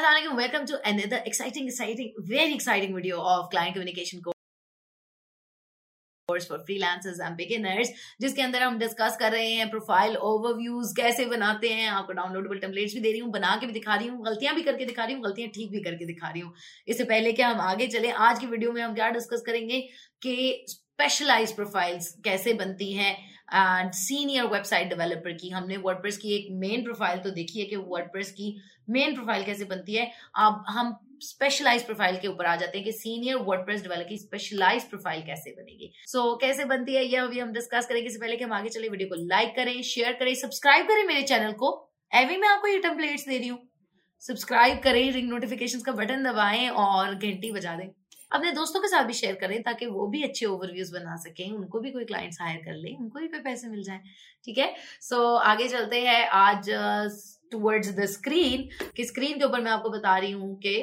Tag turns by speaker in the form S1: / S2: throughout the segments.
S1: Assalamualaikum. Welcome to another exciting, exciting, very exciting video of client communication course for freelancers and beginners जिसके अंदर हम discuss कर रहे हैं प्रोफ़ाइल ओवरव्यूज कैसे बनाते हैं आपको डाउनलोडेबल टेम्पलेट्स भी दे रही हूँ बना के भी दिखा रही हूँ गलतियाँ भी करके दिखा रही हूँ गलतियाँ ठीक भी करके दिखा रही हूँ इससे पहले क्या हम आगे चले आज की वीडियो में हम क्या डिस्कस करेंगे कि स्पेशलाइज प्रोफाइल्स कैसे बनती हैं? सीनियर वेबसाइट डेवलपर की हमने वर्डप्रेस की एक मेन प्रोफ़ाइल तो देखी है कि वर्डप्रेस की मेन प्रोफ़ाइल कैसे बनती है। अब हम स्पेशलाइज प्रोफ़ाइल के ऊपर आ जाते हैं कि सीनियर वर्डप्रेस डेवलपर की स्पेशलाइज प्रोफ़ाइल कैसे बनेगी। सो so, कैसे बनती है यह अभी हम डिस्कस करेंगे इससे पहले कि हम आगे चले वीडियो को लाइक करें शेयर करें सब्सक्राइब करें मेरे चैनल को। एवी मैं आपको ये टेम्पलेट्स दे रही हूँ। सब्सक्राइब करें रिंग नोटिफिकेशन का बटन दबाएँ और घंटी बजा दें। अपने दोस्तों के साथ भी शेयर करें ताकि वो भी अच्छे ओवरव्यूज बना सकें उनको भी कोई क्लाइंट्स हायर कर लें उनको भी कोई पैसे मिल जाए ठीक है? सो so, आगे चलते हैं आज टूवर्ड्स द स्क्रीन कि स्क्रीन के ऊपर मैं आपको बता रही हूँ कि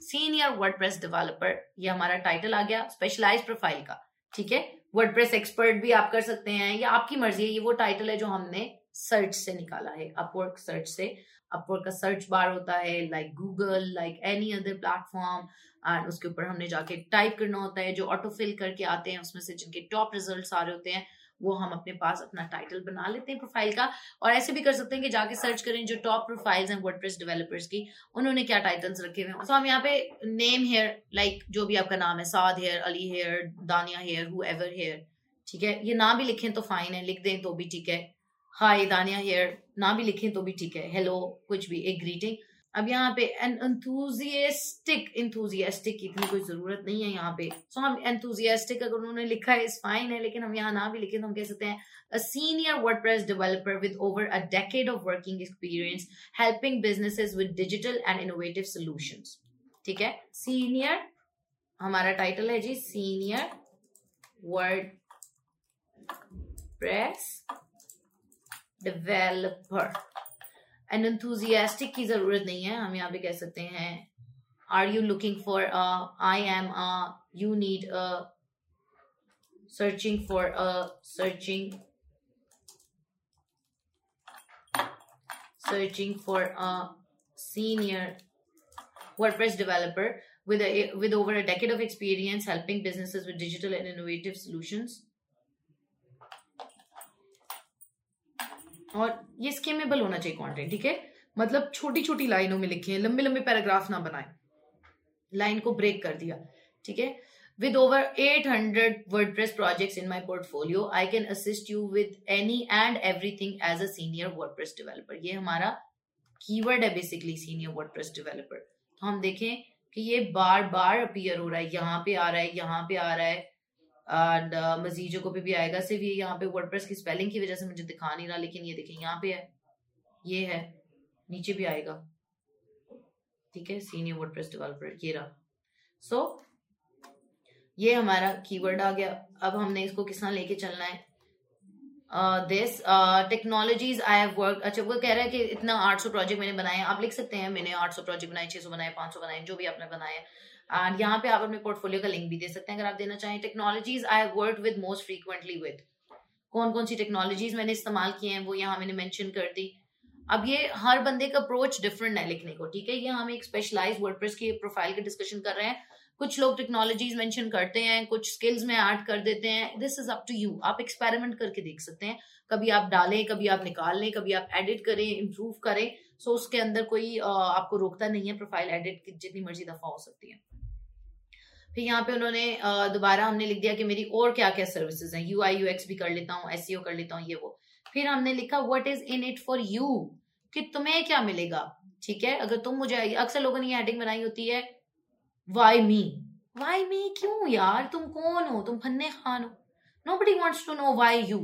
S1: सीनियर वर्डप्रेस डेवलपर ये हमारा टाइटल आ गया स्पेशलाइज प्रोफ़ाइल का ठीक है? वर्डप्रेस एक्सपर्ट भी आप कर सकते हैं या आपकी मर्ज़ी है ये वो टाइटल है जो हमने सर्च से निकाला है अपवर्क सर्च से। अपवर्क का सर्च बार होता है like Google like any other platform and उसके ऊपर हमने जाके टाइप करना होता है, जो ऑटो फिल करके आते हैं, उसमें से जिनके टॉप रिज़ल्ट आ रहे होते हैं, वो हम अपने पास अपना टाइटल बना लेते हैं प्रोफ़ाइल का। और ऐसे भी कर सकते हैं कि जाके सर्च करें जो टॉप प्रोफाइल्स हैं वर्डप्रेस डेवलपर्स की, उन्होंने क्या टाइटल्स रखे हुए हैं। तो हम यहाँ पे नेम हेयर लाइक जो भी आपका नाम है Saad here Ali here Dania here whoever here ठीक है? ये ना भी लिखें तो फाइन है, लिख दें तो भी ठीक है। हाई दानिया हेयर ना भी लिखें तो भी ठीक है। हेलो कुछ भी एक ग्रीटिंग अब यहाँ पे एन एंथुजियास्टिक एंथुजियास्टिक की इतनी कोई ज़रूरत नहीं है यहाँ पे। सो so, हम एंथुजियास्टिक अगर उन्होंने लिखा है इस फाइन है लेकिन हम यहाँ ना भी लिखे तो हम कह सकते हैं a senior WordPress developer with over a decade of working experience helping businesses with digital and innovative solutions ठीक है? सीनियर हमारा टाइटल है जी senior WordPress developer and enthusiastic की ज़रूरत नहीं है, हम यहाँ पे कह सकते हैं are you looking for a I am ah you need a searching for a searching searching for a senior WordPress developer with with over a decade of experience helping businesses with digital and innovative solutions और ये स्कीमेबल होना चाहिए content ठीक है? मतलब छोटी छोटी लाइनों में लिखे लंबे लंबे पैराग्राफ ना बनाए। लाइन को ब्रेक कर दिया, ठीक है? With over 800 wordpress projects in my portfolio, i can assist you with any and everything as a senior wordpress developer. ये हमारा कीवर्ड है बेसिकली सीनियर वर्डप्रेस डेवलपर तो हम देखें कि ये बार बार अपीयर हो रहा है, यहाँ पे आ रहा है, यहाँ पे आ रहा है। एंड uh, मजीद भी आएगा। सिर्फ़ ये यहाँ पे वर्डप्रेस की स्पेलिंग की वजह से मुझे दिखा नहीं रहा लेकिन ये देखें यहाँ पे है। ये है। नीचे भी आएगा। ठीक है? सीनियर वर्डप्रेस डेवलपर ये रहा। सो so, ये हमारा कीवर्ड आ गया। अब हमने इसको किस तरह लेके चलना है? This technologies I have work अच्छा वो कह रहा है कि इतना 800 प्रोजेक्ट मैंने बनाए आप लिख सकते हैं मैंने 800 प्रोजेक्ट बनाए 600 बनाए 500 बनाए जो भी आपने बनाए एंड यहाँ पे आप अपने पोर्टफोलियो का लिंक भी दे सकते हैं अगर आप देना चाहें। Technologies I work with most frequently with कौन कौन सी टेक्नोलॉजीज़ मैंने इस्तेमाल किए हैं, वो यहाँ मैंने मैंशन कर दी। अब ये हर बंदे का अप्रोच डिफरेंट है लिखने को, ठीक है? ये हम एक स्पेशलाइज वर्डप्रेस की प्रोफ़ाइल की डिस्कशन कर रहे हैं। कुछ लोग टेक्नोलॉजीज़ मेंशन करते हैं, कुछ स्किल्स में ऐड कर देते हैं। This is up to you आप एक्सपेरिमेंट करके देख सकते हैं। कभी आप डालें, कभी आप निकाल लें कभी आप एडिट करें इम्प्रूव करें। सो उसके अंदर कोई आपको रोकता नहीं है प्रोफ़ाइल एडिट जितनी मर्ज़ी दफ़ा हो सकती है। फिर यहाँ पे उन्होंने दोबारा हमने लिख दिया कि मेरी और क्या क्या सर्विसेज़ हैं। यू आई यू एक्स भी कर लेता हूँ एस कर लेता हूँ, ये वो। फिर हमने लिखा what is in it for you कि तुम्हें क्या मिलेगा? ठीक है? अगर तुम मुझे, अक्सर लोगों ने ये हेडिंग बनाई होती है वाई मी वाई मी क्यों यार? तुम कौन हो? तुम फन्ने खान हो। Nobody wants to know why you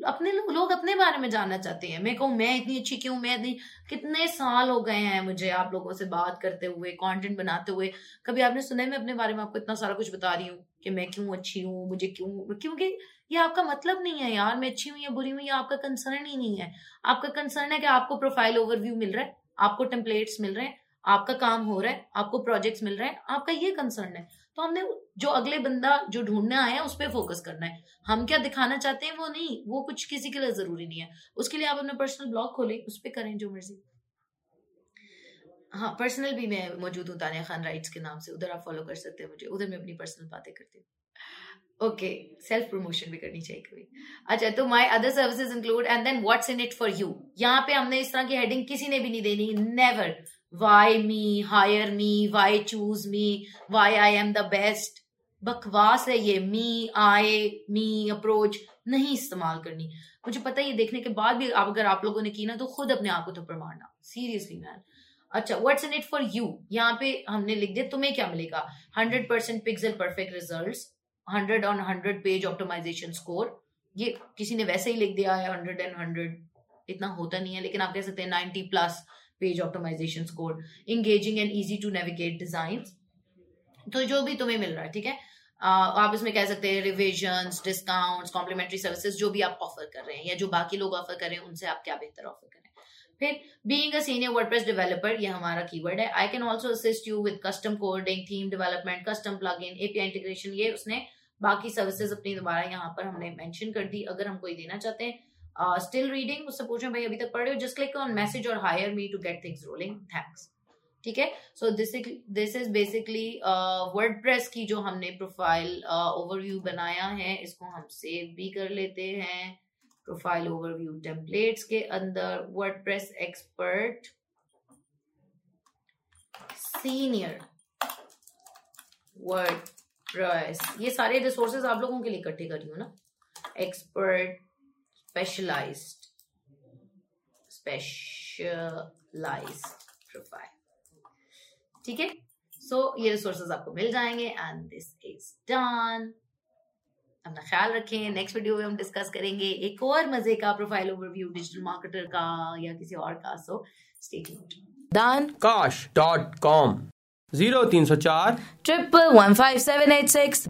S1: अपने लोग अपने बारे में जानना चाहते हैं। मैं कहूँ मैं इतनी अच्छी क्यों, मैं इतनी, कितने साल हो गए हैं मुझे आप लोगों से बात करते हुए कंटेंट बनाते हुए। कभी आपने सुना है मैं अपने बारे में आपको इतना सारा कुछ बता रही हूँ कि मैं क्यों अच्छी हूँ, मुझे क्यों, क्योंकि ये आपका मतलब नहीं है यार, मैं अच्छी हूँ या बुरी हूँ, ये आपका कंसर्न ही नहीं है। आपका कंसर्न है कि आपको प्रोफ़ाइल ओवरव्यू मिल रहा है, आपको टेम्पलेट्स मिल रहे हैं आपका काम हो रहा है, आपको प्रोजेक्ट्स मिल रहे हैं, आपका ये कंसर्न है। तो हमने जो अगले बंदा जो ढूँढने आया है, उस पर फोकस करना है। हम क्या दिखाना चाहते हैं, वो नहीं। वो कुछ किसी के लिए ज़रूरी नहीं है। उसके लिए आप अपना पर्सनल ब्लॉग खोलें, उस पर करें जो मर्ज़ी। हाँ पर्सनल भी मैं मौजूद हूँ, तानिया खान राइट्स के नाम से। उधर आप फॉलो कर सकते हैं मुझे। उधर मैं अपनी पर्सनल बातें करती हूँ। ओके सेल्फ प्रमोशन भी करनी चाहिए कभी। अच्छा तो my other services include and then what's in it for you यहाँ पे हमने इस तरह की हेडिंग किसी ने भी नहीं देनी। Never why me hire me why choose me why I am the best बकवास है ये। मी आई मी अप्रोच नहीं इस्तेमाल करनी। मुझे पता है ये देखने के बाद भी आप अगर आप लोगों ने की ना तो खुद अपने आप को थप्पड़ मारना। सीरियसली मैन अच्छा what's in it for you यहाँ पे हमने लिख दिया, तुम्हें क्या मिलेगा? Hundred percent pixel perfect result hundred on hundred page optimisation score ये किसी ने वैसे ही लिख दिया है हंड्रेड एंड हंड्रेड इतना होता नहीं है, लेकिन आप कह सकते हैं ninety plus page optimisation score engaging and easy to navigate design तो जो भी तुम्हें मिल रहा है, ठीक है? आप इसमें कह सकते हैं रिविजन डिस्काउंट कॉम्प्लीमेंट्री सर्विसेज़ जो भी आप ऑफ़र कर रहे हैं, या जो बाकी लोग ऑफ़र कर रहे हैं, उनसे आप क्या बेहतर ऑफ़र करें। फिर being a senior WordPress developer ये हमारा कीवर्ड है। I can also assist you with custom coding theme development custom plugin API integration ये उसने बाकी सर्विसेज़ अपनी दोबारा यहाँ पर हमने मेंशन कर दी। अगर हम कोई देना चाहते हैं स्टिल रीडिंग उससे पूछे भाई अभी तक पढ़ रहे हो? जस्ट क्लिक ऑन मैसेज और hire me to get things rolling thanks ठीक है? So this this is basically WordPress की जो हमने प्रोफ़ाइल ओवरव्यू uh, बनाया है इसको हम सेव भी कर लेते हैं. प्रोफ़ाइल ओवरव्यू टेम्पलेट्स के अंदर WordPress expert senior WordPress ये सारे रिसोर्सेज आप लोगों के लिए इकट्ठे कर हूँ ना? एक्सपर्ट स्पेशलाइज्ड स्पेशलाइज्ड प्रोफ़ाइल ठीक है? सो ये रिसोर्सेज आपको मिल जाएँगे एंड दिस इज़ डन अपना ख्याल रखें। नेक्स्ट वीडियो में हम डिस्कस करेंगे एक और मज़े का प्रोफ़ाइल ओवरव्यू डिजिटल मार्केटर का या किसी और का। सो स्टे ट्यून्ड
S2: दान काश डॉट कॉम ज़ीरो तीन सौ चार.
S1: Triple one five seven eight six